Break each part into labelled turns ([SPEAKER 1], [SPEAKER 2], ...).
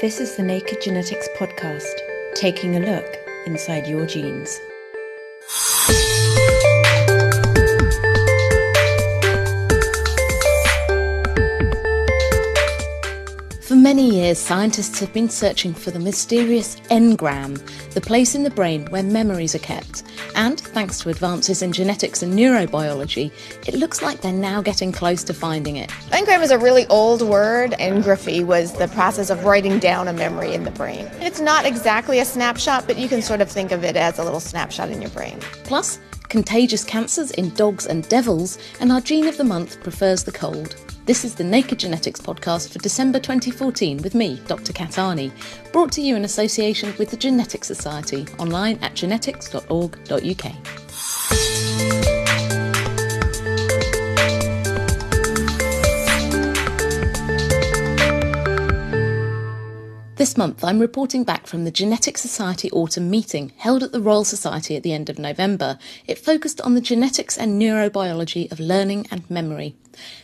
[SPEAKER 1] This is the Naked Genetics Podcast, taking a look inside your genes. For many years, scientists have been searching for the mysterious engram, the place in the brain where memories are kept. And thanks to advances in genetics and neurobiology, it looks like they're now getting close to finding it.
[SPEAKER 2] Engram is a really old word. Engraphy was the process of writing down a memory in the brain. It's not exactly a snapshot, but you can sort of think of it as a little snapshot in your brain.
[SPEAKER 1] Plus, contagious cancers in dogs and devils, and our gene of the month prefers the cold. This is the Naked Genetics podcast for December 2014 with me, Dr. Kat Arney, brought to you in association with the Genetics Society online at genetics.org.uk. This month, I'm reporting back from the Genetics Society autumn meeting held at the Royal Society at the end of November. It focused on the genetics and neurobiology of learning and memory.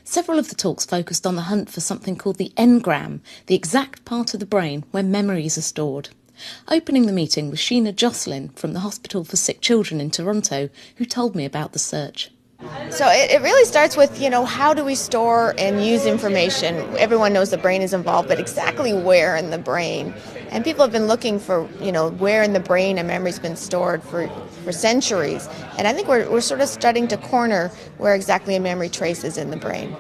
[SPEAKER 1] Several of the talks focused on the hunt for something called the engram, the exact part of the brain where memories are stored. Opening the meeting was Sheena Josselyn from the Hospital for Sick Children in Toronto, who told me about the search.
[SPEAKER 2] So it, it, really starts with, you know, how do we store and use information? Everyone knows the brain is involved, but exactly where in the brain? And people have been looking for, you know, where in the brain a memory's been stored for, for centuries. And I think we're, we're sort of starting to corner where exactly a memory trace is in the brain.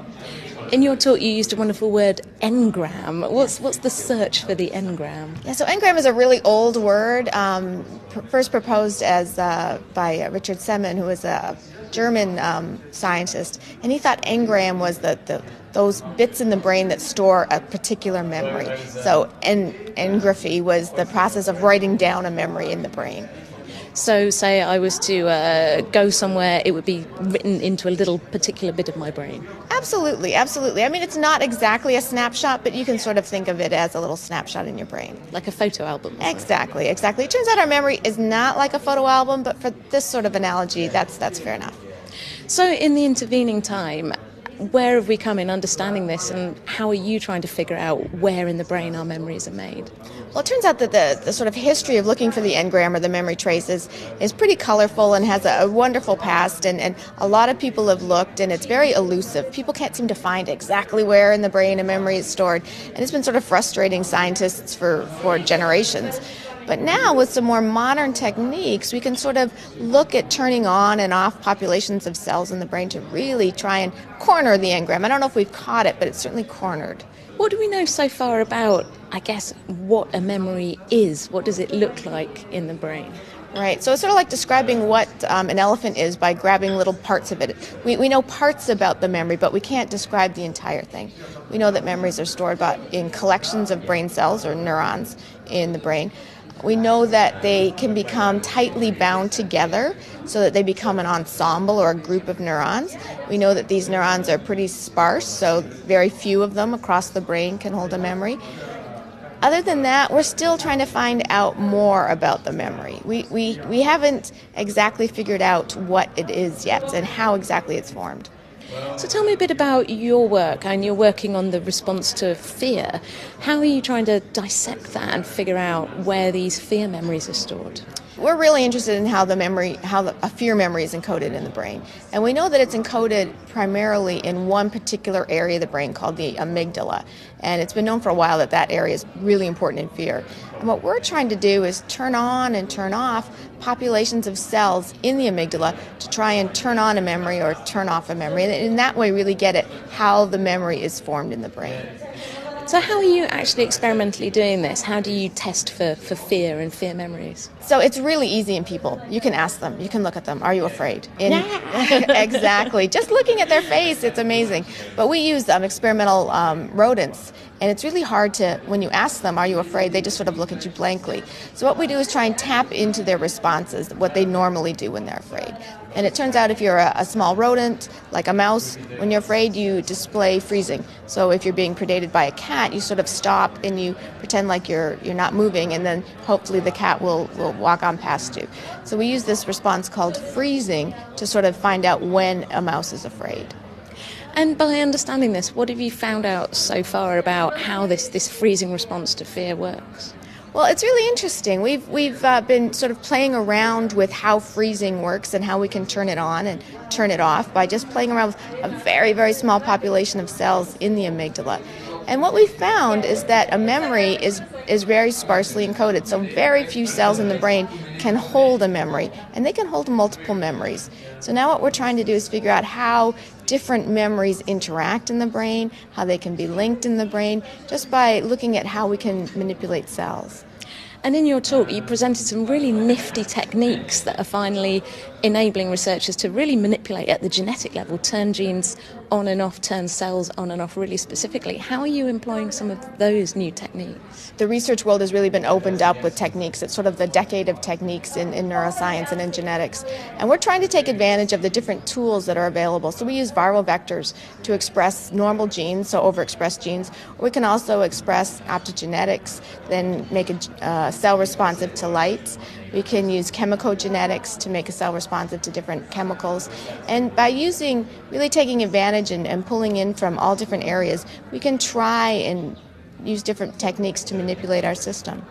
[SPEAKER 1] In your talk, you used a wonderful word, engram. What's what's the search for the engram?
[SPEAKER 2] Yeah, so engram is a really old word, um, pr- first proposed as uh, by uh, Richard Semon, who was a German um, scientist, and he thought engram was the, the those bits in the brain that store a particular memory. So en- engraphy was the process of writing down a memory in the brain.
[SPEAKER 1] So, say I was to uh, go somewhere, it would be written into a little particular bit of my brain.
[SPEAKER 2] Absolutely, absolutely. I mean, it's not exactly a snapshot, but you can sort of think of it as a little snapshot in your brain.
[SPEAKER 1] Like a photo album.
[SPEAKER 2] Exactly, exactly. It turns out our memory is not like a photo album, but for this sort of analogy, that's, that's fair enough.
[SPEAKER 1] So, in the intervening time, where have we come in understanding this, and how are you trying to figure out where in the brain our memories are made?
[SPEAKER 2] Well, it turns out that the, the sort of history of looking for the engram or the memory traces is pretty colorful and has a, a wonderful past, and, and a lot of people have looked, and it's very elusive. People can't seem to find exactly where in the brain a memory is stored, and it's been sort of frustrating scientists for, for generations. But now, with some more modern techniques, we can sort of look at turning on and off populations of cells in the brain to really try and corner the engram. I don't know if we've caught it, but it's certainly cornered.
[SPEAKER 1] What do we know so far about, I guess, what a memory is? What does it look like in the brain?
[SPEAKER 2] Right. So it's sort of like describing what um, an elephant is by grabbing little parts of it. We, we know parts about the memory, but we can't describe the entire thing. We know that memories are stored about in collections of brain cells or neurons in the brain. We know that they can become tightly bound together so that they become an ensemble or a group of neurons. We know that these neurons are pretty sparse, so very few of them across the brain can hold a memory. Other than that, we're still trying to find out more about the memory. We, we, we haven't exactly figured out what it is yet and how exactly it's formed.
[SPEAKER 1] So tell me a bit about your work, and you're working on the response to fear. How are you trying to dissect that and figure out where these fear memories are stored?
[SPEAKER 2] We're really interested in how the memory, how the, a fear memory is encoded in the brain, and we know that it's encoded primarily in one particular area of the brain called the amygdala, and it's been known for a while that that area is really important in fear. And what we're trying to do is turn on and turn off populations of cells in the amygdala to try and turn on a memory or turn off a memory, and in that way, really get at how the memory is formed in the brain.
[SPEAKER 1] So, how are you actually experimentally doing this? How do you test for, for fear and fear memories?
[SPEAKER 2] So, it's really easy in people. You can ask them, you can look at them. Are you afraid? In, exactly. Just looking at their face, it's amazing. But we use um, experimental um, rodents, and it's really hard to, when you ask them, Are you afraid? they just sort of look at you blankly. So, what we do is try and tap into their responses, what they normally do when they're afraid. And it turns out if you're a, a, small rodent, like a mouse, when you're afraid, you display freezing. So if you're being predated by a cat, you sort of stop and you pretend like you're you're not moving, and then hopefully the cat will, will walk on past you. So we use this response called freezing to sort of find out when a mouse is afraid.
[SPEAKER 1] And by understanding this, what have you found out so far about how this, this freezing response to fear works?
[SPEAKER 2] Well, it's really interesting. We've we've uh, been sort of playing around with how freezing works and how we can turn it on and turn it off by just playing around with a very very small population of cells in the amygdala. And what we found is that a memory is is very sparsely encoded. So very few cells in the brain can hold a memory, and they can hold multiple memories. So now what we're trying to do is figure out how different memories interact in the brain, how they can be linked in the brain, just by looking at how we can manipulate cells.
[SPEAKER 1] And in your talk, you presented some really nifty techniques that are finally enabling researchers to really manipulate at the genetic level, turn genes on and off, turn cells on and off really specifically. How are you employing some of those new techniques?
[SPEAKER 2] The research world has really been opened up with techniques. It's sort of the decade of techniques in, in neuroscience and in genetics. And we're trying to take advantage of the different tools that are available. So we use viral vectors to express normal genes, so overexpressed genes. We can also express optogenetics, then make a uh, cell responsive to light. We can use chemical genetics to make a cell responsive to different chemicals. And by using, really taking advantage and, and pulling in from all different areas, we can try and use different techniques to manipulate our system.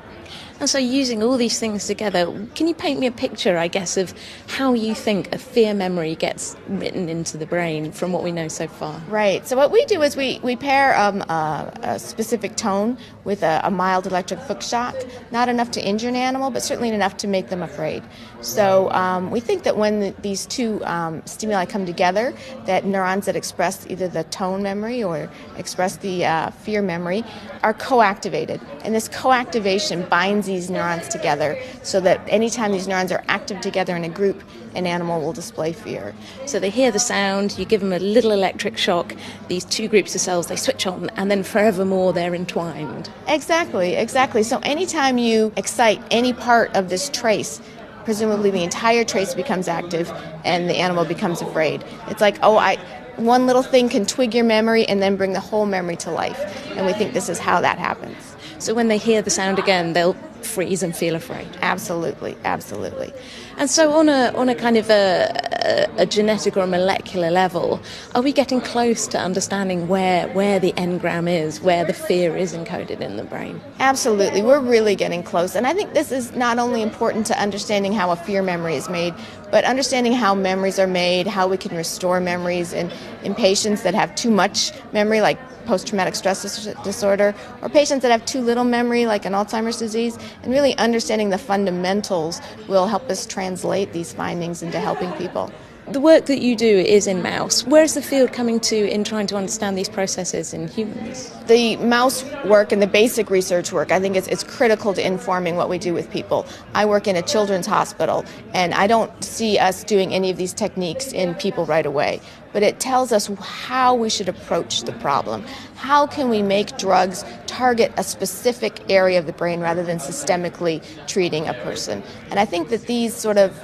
[SPEAKER 1] And so, using all these things together, can you paint me a picture, I guess, of how you think a fear memory gets written into the brain from what we know so far?
[SPEAKER 2] Right. So, what we do is we, we pair um, a, a, specific tone with a, a, mild electric hook shock, not enough to injure an animal, but certainly enough to make them afraid. So, um, we think that when the, these two um, stimuli come together, that neurons that express either the tone memory or express the uh, fear memory are co activated. And this co activation binds these neurons together so that anytime these neurons are active together in a group, an animal will display fear.
[SPEAKER 1] So they hear the sound, you give them a little electric shock, these two groups of cells, they switch on, and then forevermore they're entwined.
[SPEAKER 2] Exactly, exactly. So anytime you excite any part of this trace, presumably the entire trace becomes active and the animal becomes afraid. It's like, oh, I one little thing can twig your memory and then bring the whole memory to life. And we think this is how that happens.
[SPEAKER 1] So when they hear the sound again, they'll freeze and feel afraid.
[SPEAKER 2] Absolutely, absolutely.
[SPEAKER 1] And so, on a on a kind of a, a, a, genetic or a molecular level, are we getting close to understanding where where the engram is, where the fear is encoded in the brain?
[SPEAKER 2] Absolutely, we're really getting close. And I think this is not only important to understanding how a fear memory is made, but understanding how memories are made, how we can restore memories in, in patients that have too much memory, like post traumatic stress disorder, or patients that have too little memory, like an Alzheimer's disease, and really understanding the fundamentals will help us translate these findings into helping people.
[SPEAKER 1] The work that you do is in mouse. Where's the field coming to in trying to understand these processes in humans?
[SPEAKER 2] The mouse work and the basic research work, I think, is, is critical to informing what we do with people. I work in a children's hospital, and I don't see us doing any of these techniques in people right away. But it tells us how we should approach the problem. How can we make drugs target a specific area of the brain rather than systemically treating a person? And I think that these sort of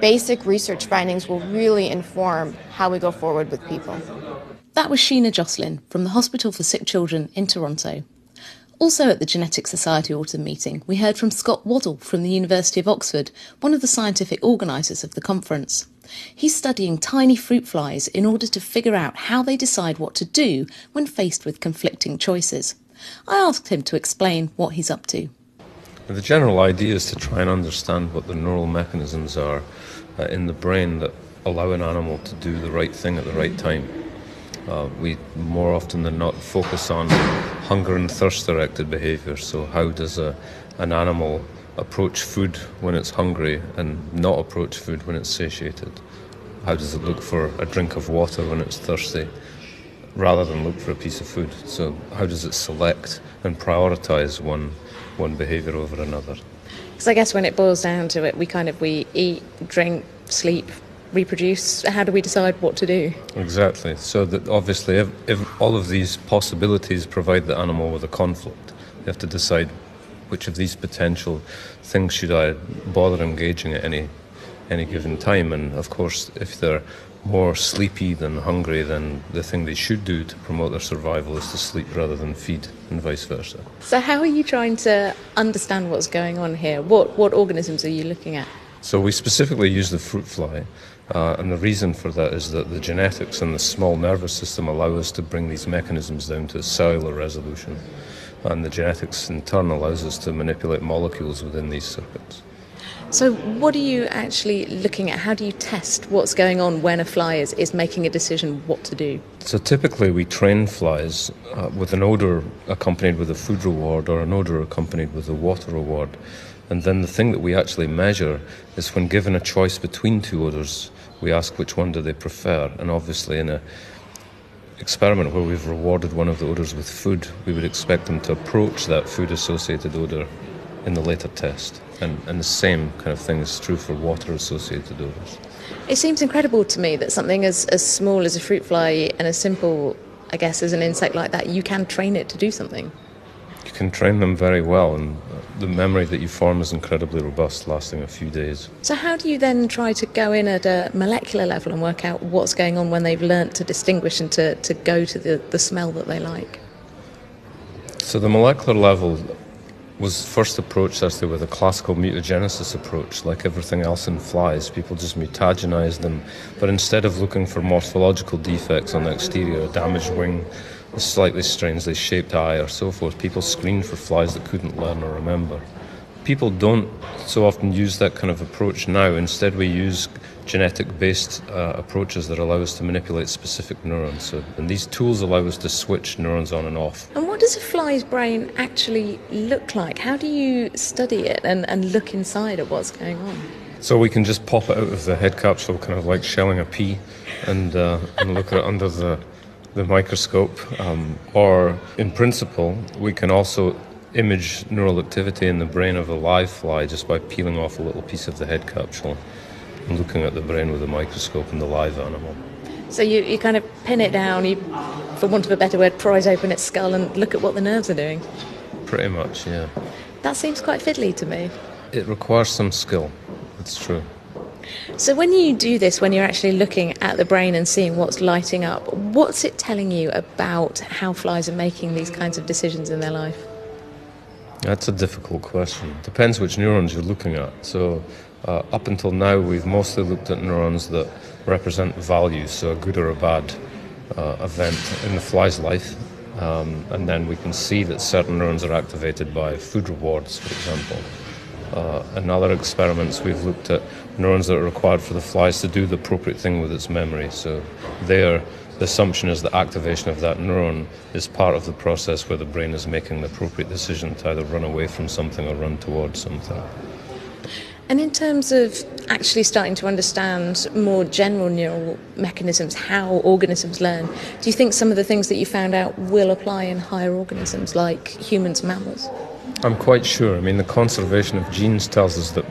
[SPEAKER 2] basic research findings will really inform how we go forward with people.
[SPEAKER 1] That was Sheena Josselyn from the Hospital for Sick Children in Toronto. Also at the Genetic Society Autumn meeting, we heard from Scott Waddell from the University of Oxford, one of the scientific organisers of the conference. He's studying tiny fruit flies in order to figure out how they decide what to do when faced with conflicting choices. I asked him to explain what he's up to.
[SPEAKER 3] The general idea is to try and understand what the neural mechanisms are uh, in the brain that allow an animal to do the right thing at the right time. Uh, we more often than not focus on hunger and thirst directed behavior. So, how does a, an animal approach food when it's hungry and not approach food when it's satiated? How does it look for a drink of water when it's thirsty rather than look for a piece of food? So, how does it select and prioritize one, one behavior over another?
[SPEAKER 1] Because I guess when it boils down to it, we kind of we eat, drink, sleep, reproduce. How do we decide what to do?
[SPEAKER 3] Exactly. So that obviously, if, if all of these possibilities provide the animal with a conflict, they have to decide which of these potential things should I bother engaging at any any given time. And of course, if they're more sleepy than hungry, then the thing they should do to promote their survival is to sleep rather than feed, and vice versa.
[SPEAKER 1] So, how are you trying to understand what's going on here? What what organisms are you looking at?
[SPEAKER 3] So we specifically use the fruit fly, Uh, and the reason for that is that the genetics and the small nervous system allow us to bring these mechanisms down to cellular resolution. And the genetics in turn allows us to manipulate molecules within these circuits.
[SPEAKER 1] So, what are you actually looking at? How do you test what's going on when a fly is, is making a decision what to do?
[SPEAKER 3] So, typically, we train flies uh, with an odor accompanied with a food reward or an odor accompanied with a water reward. And then the thing that we actually measure is when given a choice between two odors, we ask which one do they prefer. And obviously, in a experiment where we've rewarded one of the odors with food, we would expect them to approach that food associated odor in the later test. And, and the same kind of thing is true for water associated odors.
[SPEAKER 1] It seems incredible to me that something as, as small as a fruit fly and as simple, I guess, as an insect like that, you can train it to do something.
[SPEAKER 3] You can train them very well, and the memory that you form is incredibly robust, lasting a few days.
[SPEAKER 1] So, how do you then try to go in at a molecular level and work out what's going on when they've learnt to distinguish and to, to go to the, the smell that they like?
[SPEAKER 3] So, the molecular level was first approached actually with a classical mutagenesis approach, like everything else in flies. People just mutagenize them, but instead of looking for morphological defects on the exterior, a damaged wing, a slightly strangely shaped eye, or so forth, people screened for flies that couldn't learn or remember. People don't so often use that kind of approach now. Instead, we use genetic based uh, approaches that allow us to manipulate specific neurons. So, and these tools allow us to switch neurons on and off.
[SPEAKER 1] And what does a fly's brain actually look like? How do you study it and, and look inside at what's going on?
[SPEAKER 3] So we can just pop it out of the head capsule, kind of like shelling a pea, and, uh, and look at it under the, the microscope. Um, or, in principle, we can also image neural activity in the brain of a live fly just by peeling off a little piece of the head capsule and looking at the brain with a microscope in the live animal.
[SPEAKER 1] So you, you kind of pin it down, you, for want of a better word, prise open its skull and look at what the nerves are doing?
[SPEAKER 3] Pretty much, yeah.
[SPEAKER 1] That seems quite fiddly to me.
[SPEAKER 3] It requires some skill, that's true.
[SPEAKER 1] So, when you do this, when you're actually looking at the brain and seeing what's lighting up, what's it telling you about how flies are making these kinds of decisions in their life?
[SPEAKER 3] That's a difficult question. Depends which neurons you're looking at. So, uh, up until now, we've mostly looked at neurons that represent values, so a good or a bad uh, event in the fly's life. Um, and then we can see that certain neurons are activated by food rewards, for example. Uh, in other experiments, we've looked at neurons that are required for the flies to do the appropriate thing with its memory. So, there, the assumption is that activation of that neuron is part of the process where the brain is making the appropriate decision to either run away from something or run towards something.
[SPEAKER 1] And in terms of actually starting to understand more general neural mechanisms, how organisms learn, do you think some of the things that you found out will apply in higher organisms like humans and mammals?
[SPEAKER 3] I'm quite sure. I mean, the conservation of genes tells us that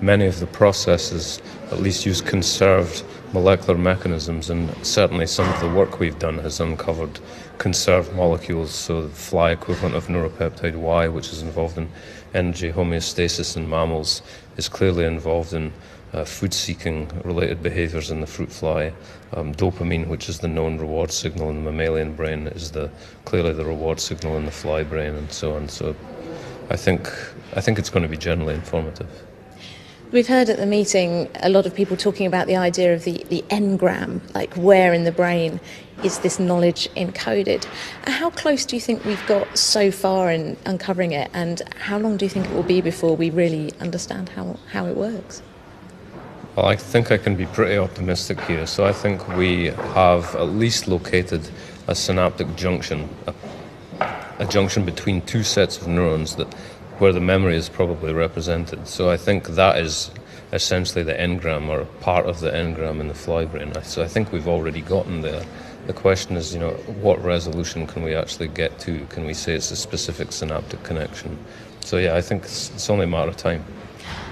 [SPEAKER 3] many of the processes at least use conserved molecular mechanisms, and certainly some of the work we've done has uncovered conserved molecules. So, the fly equivalent of neuropeptide Y, which is involved in energy homeostasis in mammals, is clearly involved in uh, food seeking related behaviors in the fruit fly. Um, dopamine, which is the known reward signal in the mammalian brain, is the clearly the reward signal in the fly brain, and so on. So, I think I think it's going to be generally informative.
[SPEAKER 1] We've heard at the meeting a lot of people talking about the idea of the, the engram, like where in the brain is this knowledge encoded. Uh, how close do you think we've got so far in uncovering it, and how long do you think it will be before we really understand how, how it works?
[SPEAKER 3] Well, I think I can be pretty optimistic here. So I think we have at least located a synaptic junction, a, a junction between two sets of neurons that where the memory is probably represented. So I think that is essentially the engram or part of the engram in the fly brain. So I think we've already gotten there. The question is, you know, what resolution can we actually get to? Can we say it's a specific synaptic connection? So yeah, I think it's, it's only a matter of time.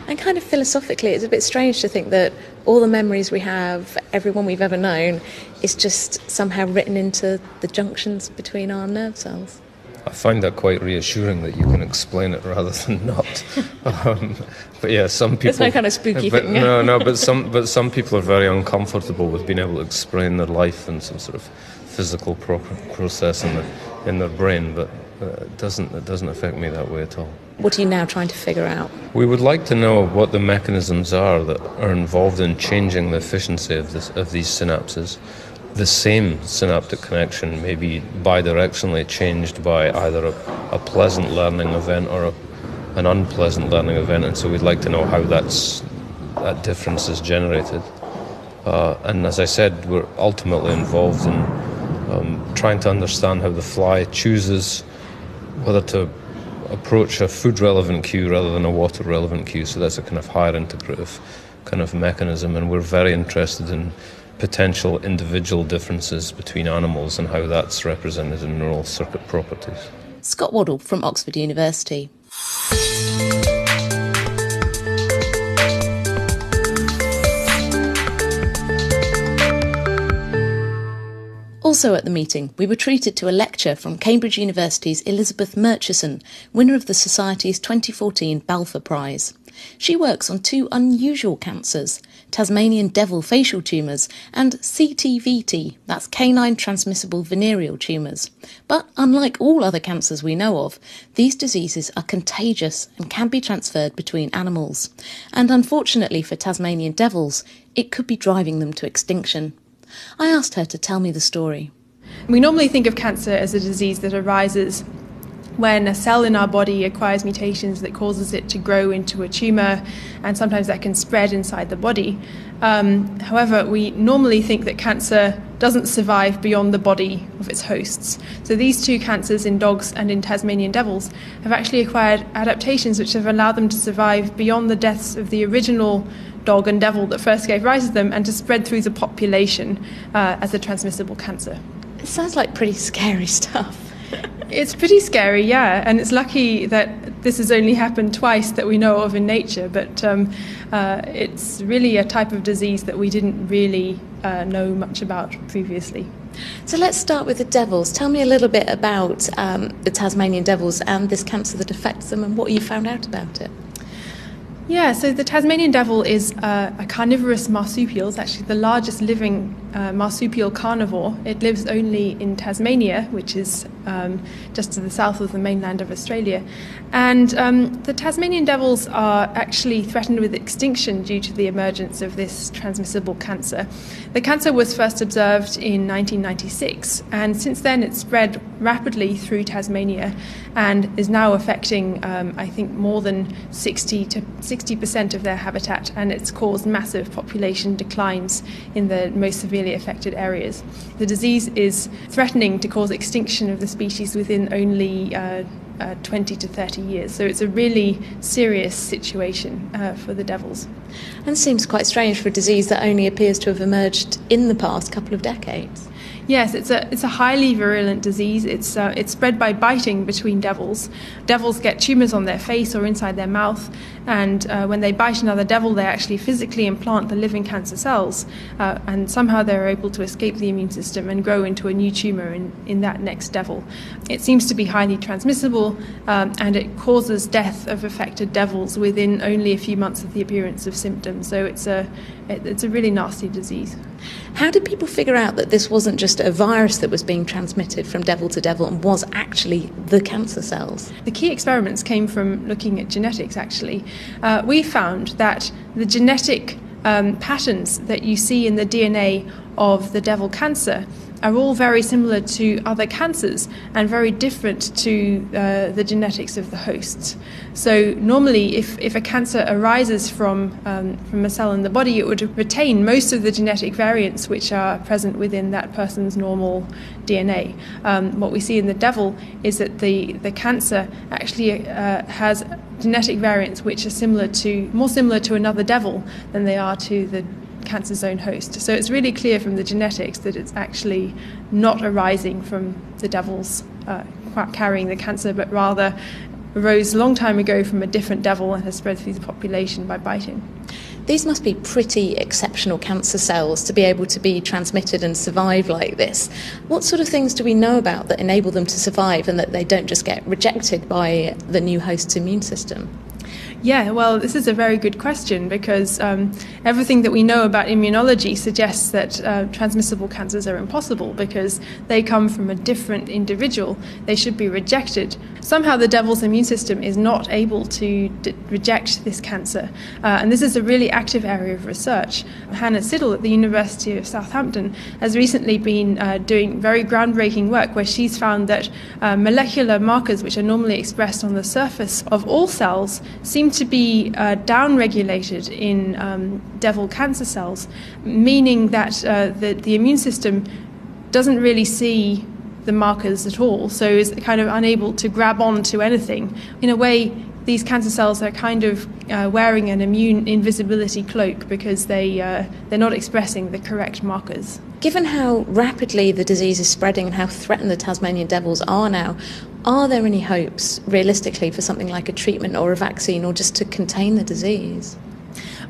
[SPEAKER 1] And kind of philosophically, it's a bit strange to think that all the memories we have, everyone we've ever known, is just somehow written into the junctions between our nerve cells.
[SPEAKER 3] I find that quite reassuring that you can explain it rather than not. um, but yeah, some people.
[SPEAKER 1] It's no kind of spooky
[SPEAKER 3] but,
[SPEAKER 1] thing.
[SPEAKER 3] No, no, but some, but some people are very uncomfortable with being able to explain their life in some sort of physical pro- process in, the, in their brain. But uh, it doesn't it doesn't affect me that way at all.
[SPEAKER 1] What are you now trying to figure out?
[SPEAKER 3] We would like to know what the mechanisms are that are involved in changing the efficiency of this of these synapses. The same synaptic connection may be bidirectionally changed by either a, a pleasant learning event or a, an unpleasant learning event, and so we'd like to know how that's that difference is generated. Uh, and as I said, we're ultimately involved in um, trying to understand how the fly chooses whether to approach a food relevant cue rather than a water relevant cue. So that's a kind of higher integrative kind of mechanism, and we're very interested in potential individual differences between animals and how that's represented in neural circuit properties.
[SPEAKER 1] Scott Waddell from Oxford University. Also at the meeting, we were treated to a lecture from Cambridge University's Elizabeth Murchison, winner of the Society's 2014 Balfour Prize. She works on two unusual cancers Tasmanian devil facial tumours and CTVT, that's canine transmissible venereal tumours. But unlike all other cancers we know of, these diseases are contagious and can be transferred between animals. And unfortunately for Tasmanian devils, it could be driving them to extinction. I asked her to tell me the story.
[SPEAKER 4] We normally think of cancer as a disease that arises when a cell in our body acquires mutations that causes it to grow into a tumor, and sometimes that can spread inside the body. Um, however, we normally think that cancer doesn't survive beyond the body of its hosts. So these two cancers in dogs and in Tasmanian devils have actually acquired adaptations which have allowed them to survive beyond the deaths of the original dog and devil that first gave rise to them and to spread through the population uh, as a transmissible cancer.
[SPEAKER 1] It sounds like pretty scary stuff.
[SPEAKER 4] It's pretty scary, yeah, and it's lucky that this has only happened twice that we know of in nature, but um, uh, it's really a type of disease that we didn't really uh, know much about previously.
[SPEAKER 1] So let's start with the devils. Tell me a little bit about um, the Tasmanian devils and this cancer that affects them and what you found out about it.
[SPEAKER 4] Yeah, so the Tasmanian devil is a carnivorous marsupial. It's actually the largest living uh, marsupial carnivore. It lives only in Tasmania, which is um, just to the south of the mainland of Australia. And um, the Tasmanian devils are actually threatened with extinction due to the emergence of this transmissible cancer. The cancer was first observed in 1996, and since then it's spread rapidly through Tasmania and is now affecting, um, I think, more than 60 to 60% of their habitat, and it's caused massive population declines in the most severely affected areas. The disease is threatening to cause extinction of the species within only uh, uh, 20 to 30 years. So it's a really serious situation uh, for the devils.
[SPEAKER 1] And seems quite strange for a disease that only appears to have emerged in the past couple of decades.
[SPEAKER 4] Yes, it's a it's a highly virulent disease. It's uh, it's spread by biting between devils. Devils get tumors on their face or inside their mouth, and uh, when they bite another devil, they actually physically implant the living cancer cells, uh, and somehow they're able to escape the immune system and grow into a new tumor in, in that next devil. It seems to be highly transmissible, um, and it causes death of affected devils within only a few months of the appearance of symptoms. So it's a it, it's a really nasty disease.
[SPEAKER 1] How did people figure out that this wasn't just a virus that was being transmitted from devil to devil and was actually the cancer cells?
[SPEAKER 4] The key experiments came from looking at genetics, actually. Uh, we found that the genetic um, patterns that you see in the DNA of the devil cancer are all very similar to other cancers and very different to uh, the genetics of the hosts. So normally, if, if a cancer arises from um, from a cell in the body, it would retain most of the genetic variants which are present within that person's normal DNA. Um, what we see in the devil is that the the cancer actually uh, has genetic variants which are similar to more similar to another devil than they are to the cancer's own host. So it's really clear from the genetics that it's actually not arising from the devils uh, carrying the cancer, but rather arose a long time ago from a different devil and has spread through the population by biting.
[SPEAKER 1] These must be pretty exceptional cancer cells to be able to be transmitted and survive like this. What sort of things do we know about that enable them to survive and that they don't just get rejected by the new host's immune system?
[SPEAKER 4] Yeah, well, this is a very good question because um, everything that we know about immunology suggests that uh, transmissible cancers are impossible because they come from a different individual. They should be rejected. Somehow the devil's immune system is not able to d- reject this cancer. Uh, and this is a really active area of research. Hannah Siddle at the University of Southampton has recently been uh, doing very groundbreaking work where she's found that uh, molecular markers, which are normally expressed on the surface of all cells, seem to be uh, downregulated in um, devil cancer cells, meaning that uh, the, the immune system doesn't really see the markers at all, so is kind of unable to grab on to anything. In a way, these cancer cells are kind of uh, wearing an immune invisibility cloak because they, uh, they're not expressing the correct markers.
[SPEAKER 1] Given how rapidly the disease is spreading and how threatened the Tasmanian devils are now, are there any hopes, realistically, for something like a treatment or a vaccine or just to contain the disease?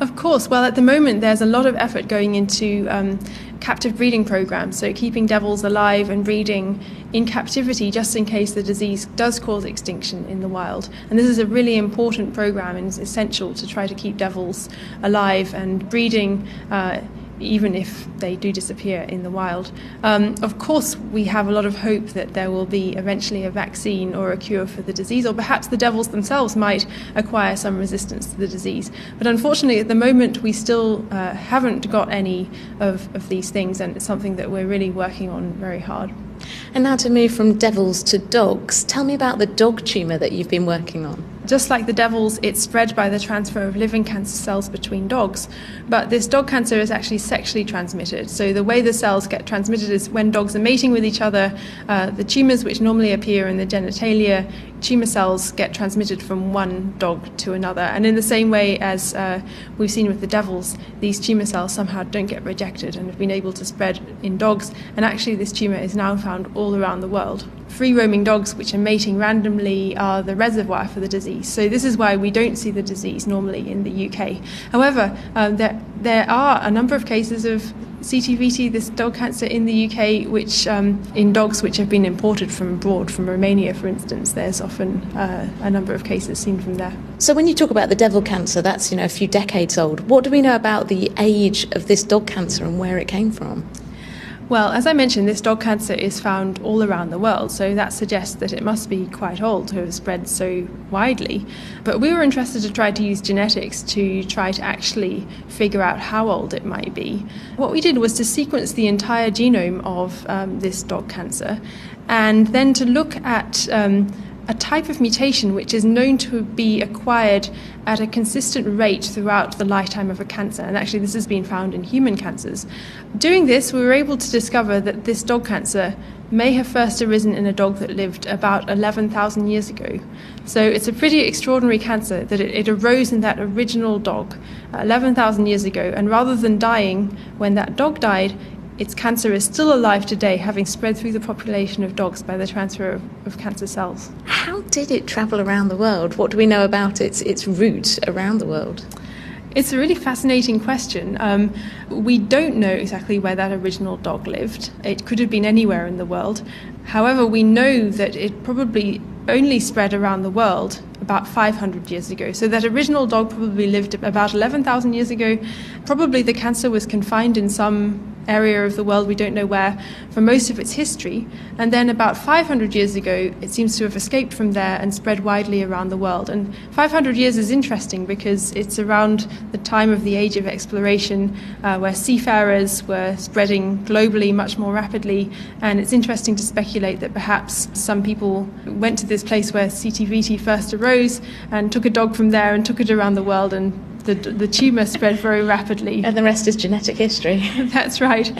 [SPEAKER 4] Of course. Well, at the moment, there's a lot of effort going into um, captive breeding programs, so keeping devils alive and breeding in captivity just in case the disease does cause extinction in the wild. And this is a really important program and is essential to try to keep devils alive and breeding. Uh, even if they do disappear in the wild. Um, of course, we have a lot of hope that there will be eventually a vaccine or a cure for the disease, or perhaps the devils themselves might acquire some resistance to the disease. But unfortunately, at the moment, we still uh, haven't got any of, of these things, and it's something that we're really working on very hard.
[SPEAKER 1] And now to move from devils to dogs, tell me about the dog tumour that you've been working on.
[SPEAKER 4] Just like the devils, it's spread by the transfer of living cancer cells between dogs. But this dog cancer is actually sexually transmitted. So the way the cells get transmitted is when dogs are mating with each other, uh, the tumours which normally appear in the genitalia, tumour cells get transmitted from one dog to another. And in the same way as uh, we've seen with the devils, these tumour cells somehow don't get rejected and have been able to spread in dogs. And actually, this tumour is now found all around the world free roaming dogs which are mating randomly are the reservoir for the disease. So, this is why we don't see the disease normally in the UK. However, um, there, there are a number of cases of CTVT, this dog cancer in the UK, which um, in dogs which have been imported from abroad, from Romania, for instance, there's often uh, a number of cases seen from there.
[SPEAKER 1] So, when you talk about the devil cancer, that's you know a few decades old. What do we know about the age of this dog cancer and where it came from?
[SPEAKER 4] Well, as I mentioned, this dog cancer is found all around the world, so that suggests that it must be quite old to have spread so widely. But we were interested to try to use genetics to try to actually figure out how old it might be. What we did was to sequence the entire genome of um, this dog cancer and then to look at um, a type of mutation which is known to be acquired at a consistent rate throughout the lifetime of a cancer. And actually, this has been found in human cancers. Doing this, we were able to discover that this dog cancer may have first arisen in a dog that lived about 11,000 years ago. So it's a pretty extraordinary cancer that it, it arose in that original dog uh, 11,000 years ago. And rather than dying when that dog died, its cancer is still alive today, having spread through the population of dogs by the transfer of, of, cancer cells.
[SPEAKER 1] How did it travel around the world? What do we know about its, its route around the world?
[SPEAKER 4] It's a really fascinating question. Um, we don't know exactly where that original dog lived. It could have been anywhere in the world. However, we know that it probably only spread around the world about 500 years ago. So that original dog probably lived about 11,000 years ago. Probably the cancer was confined in some area of the world, we don't know where, for most of its history. And then about 500 years ago, it seems to have escaped from there and spread widely around the world. And 500 years is interesting because it's around the time of the age of exploration uh, where seafarers were spreading globally much more rapidly. And it's interesting to speculate that perhaps some people went to this place where CTVT first arose and took a dog from there and took it around the world and the, the tumour spread very rapidly.
[SPEAKER 1] And the rest is genetic history.
[SPEAKER 4] That's right.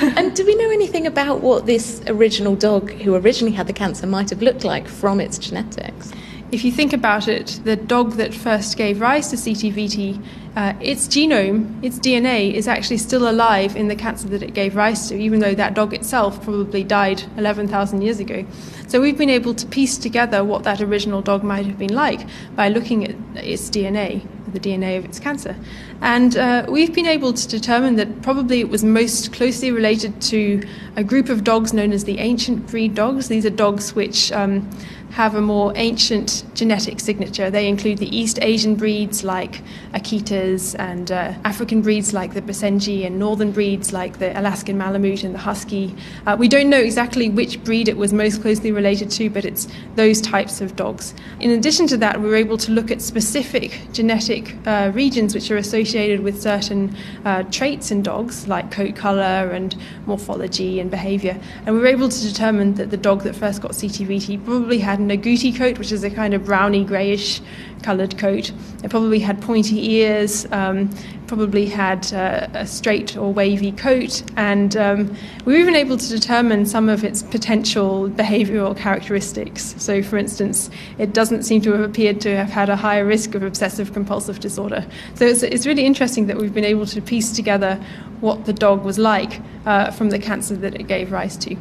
[SPEAKER 1] and do we know anything about what this original dog who originally had the cancer might have looked like from its genetics?
[SPEAKER 4] If you think about it, the dog that first gave rise to CTVT, uh, its genome, its DNA, is actually still alive in the cancer that it gave rise to, even though that dog itself probably died 11,000 years ago. So we've been able to piece together what that original dog might have been like by looking at its DNA the DNA of its cancer. And uh, we've been able to determine that probably it was most closely related to a group of dogs known as the ancient breed dogs. These are dogs which um, have a more ancient genetic signature. They include the East Asian breeds like Akitas and uh, African breeds like the Basenji and northern breeds like the Alaskan Malamute and the Husky. Uh, we don't know exactly which breed it was most closely related to, but it's those types of dogs. In addition to that, we were able to look at specific genetic uh, regions which are associated with certain uh, traits in dogs, like coat colour and morphology and behaviour. And we were able to determine that the dog that first got CTVT probably had an agouti coat, which is a kind of browny greyish coloured coat. It probably had pointy ears, um, probably had uh, a straight or wavy coat, and um, we were even able to determine some of its potential behavioural characteristics. So, for instance, it doesn't seem to have appeared to have had a higher risk of obsessive compulsive disorder. So, it's, it's really interesting that we've been able to piece together what the dog was like uh, from the cancer that it gave rise to.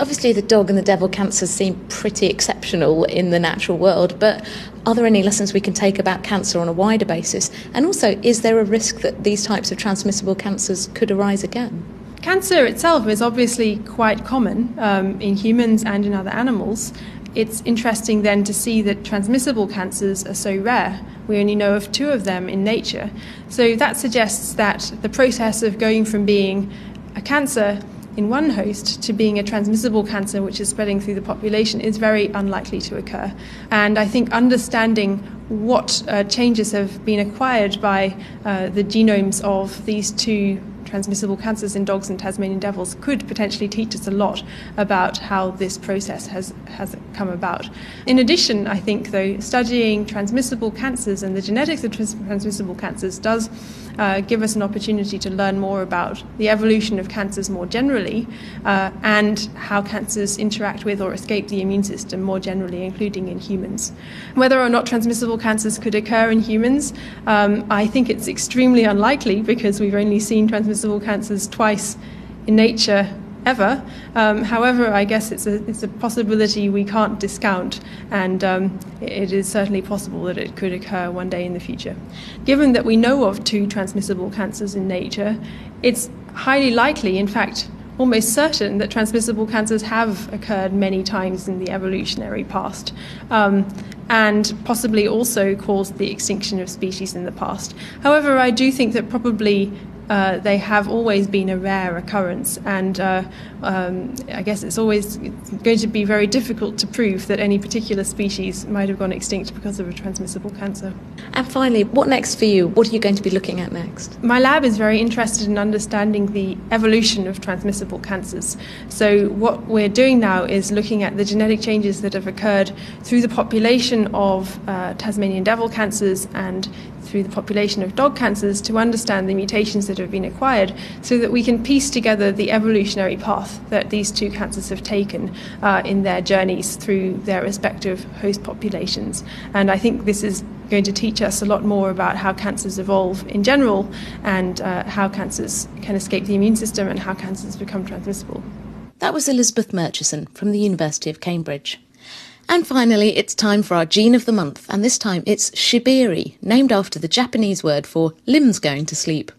[SPEAKER 1] Obviously, the dog and the devil cancers seem pretty exceptional in the natural world, but are there any lessons we can take about cancer on a wider basis? And also, is there a risk that these types of transmissible cancers could arise again?
[SPEAKER 4] Cancer itself is obviously quite common um, in humans and in other animals. It's interesting then to see that transmissible cancers are so rare. We only know of two of them in nature. So that suggests that the process of going from being a cancer in one host to being a transmissible cancer which is spreading through the population is very unlikely to occur. And I think understanding what uh, changes have been acquired by uh, the genomes of these two transmissible cancers in dogs and Tasmanian devils could potentially teach us a lot about how this process has, has come about. In addition, I think, though, studying transmissible cancers and the genetics of trans- transmissible cancers does uh, give us an opportunity to learn more about the evolution of cancers more generally uh, and how cancers interact with or escape the immune system more generally, including in humans. Whether or not transmissible cancers could occur in humans, um, I think it's extremely unlikely because we've only seen transmissible cancers twice in nature ever. Um, however, I guess it's a, it's a possibility we can't discount, and um, it is certainly possible that it could occur one day in the future. Given that we know of two transmissible cancers in nature, it's highly likely, in fact, almost certain that transmissible cancers have occurred many times in the evolutionary past. Um, and possibly also caused the extinction of species in the past. However, I do think that probably uh, they have always been a rare occurrence, and uh, um, I guess it's always going to be very difficult to prove that any particular species might have gone extinct because of a transmissible cancer.
[SPEAKER 1] And finally, what next for you? What are you going to be looking at next?
[SPEAKER 4] My lab is very interested in understanding the evolution of transmissible cancers. So, what we're doing now is looking at the genetic changes that have occurred through the population of uh, Tasmanian devil cancers and through the population of dog cancers to understand the mutations that have been acquired so that we can piece together the evolutionary path that these two cancers have taken uh, in their journeys through their respective host populations. And I think this is going to teach us a lot more about how cancers evolve in general and uh, how cancers can escape the immune system and how cancers become transmissible.
[SPEAKER 1] That was Elizabeth Murchison from the University of Cambridge. And finally, it's time for our gene of the month, and this time it's shibire, named after the Japanese word for limbs going to sleep.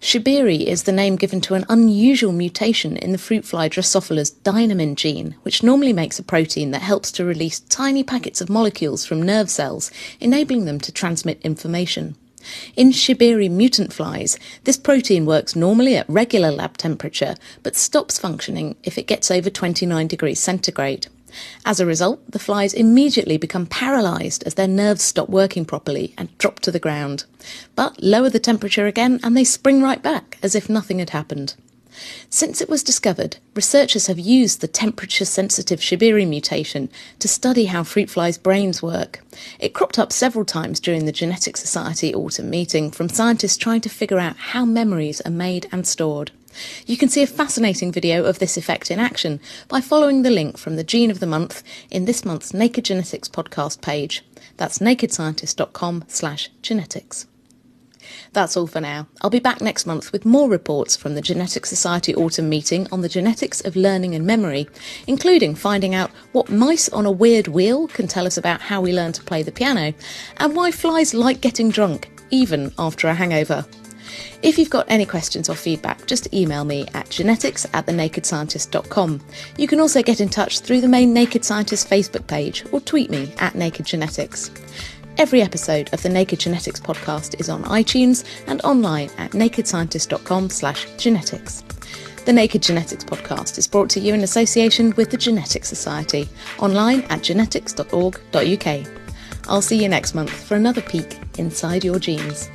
[SPEAKER 1] Shibire is the name given to an unusual mutation in the fruit fly Drosophila's dynamin gene, which normally makes a protein that helps to release tiny packets of molecules from nerve cells, enabling them to transmit information. In Shibire mutant flies, this protein works normally at regular lab temperature, but stops functioning if it gets over 29 degrees centigrade. As a result, the flies immediately become paralysed as their nerves stop working properly and drop to the ground. But lower the temperature again and they spring right back as if nothing had happened. Since it was discovered, researchers have used the temperature sensitive Shibire mutation to study how fruit flies' brains work. It cropped up several times during the Genetics Society autumn meeting from scientists trying to figure out how memories are made and stored. You can see a fascinating video of this effect in action by following the link from the Gene of the Month in this month's Naked Genetics podcast page. That's nakedscientist.com slash genetics. That's all for now. I'll be back next month with more reports from the Genetics Society autumn meeting on the genetics of learning and memory, including finding out what mice on a weird wheel can tell us about how we learn to play the piano, and why flies like getting drunk, even after a hangover. If you've got any questions or feedback, just email me at genetics at thenakedscientist.com. You can also get in touch through the main Naked Scientist Facebook page or tweet me at Naked Genetics. Every episode of the Naked Genetics podcast is on iTunes and online at nakedscientist.com slash genetics. The Naked Genetics podcast is brought to you in association with the Genetics Society, online at genetics.org.uk. I'll see you next month for another peek inside your genes.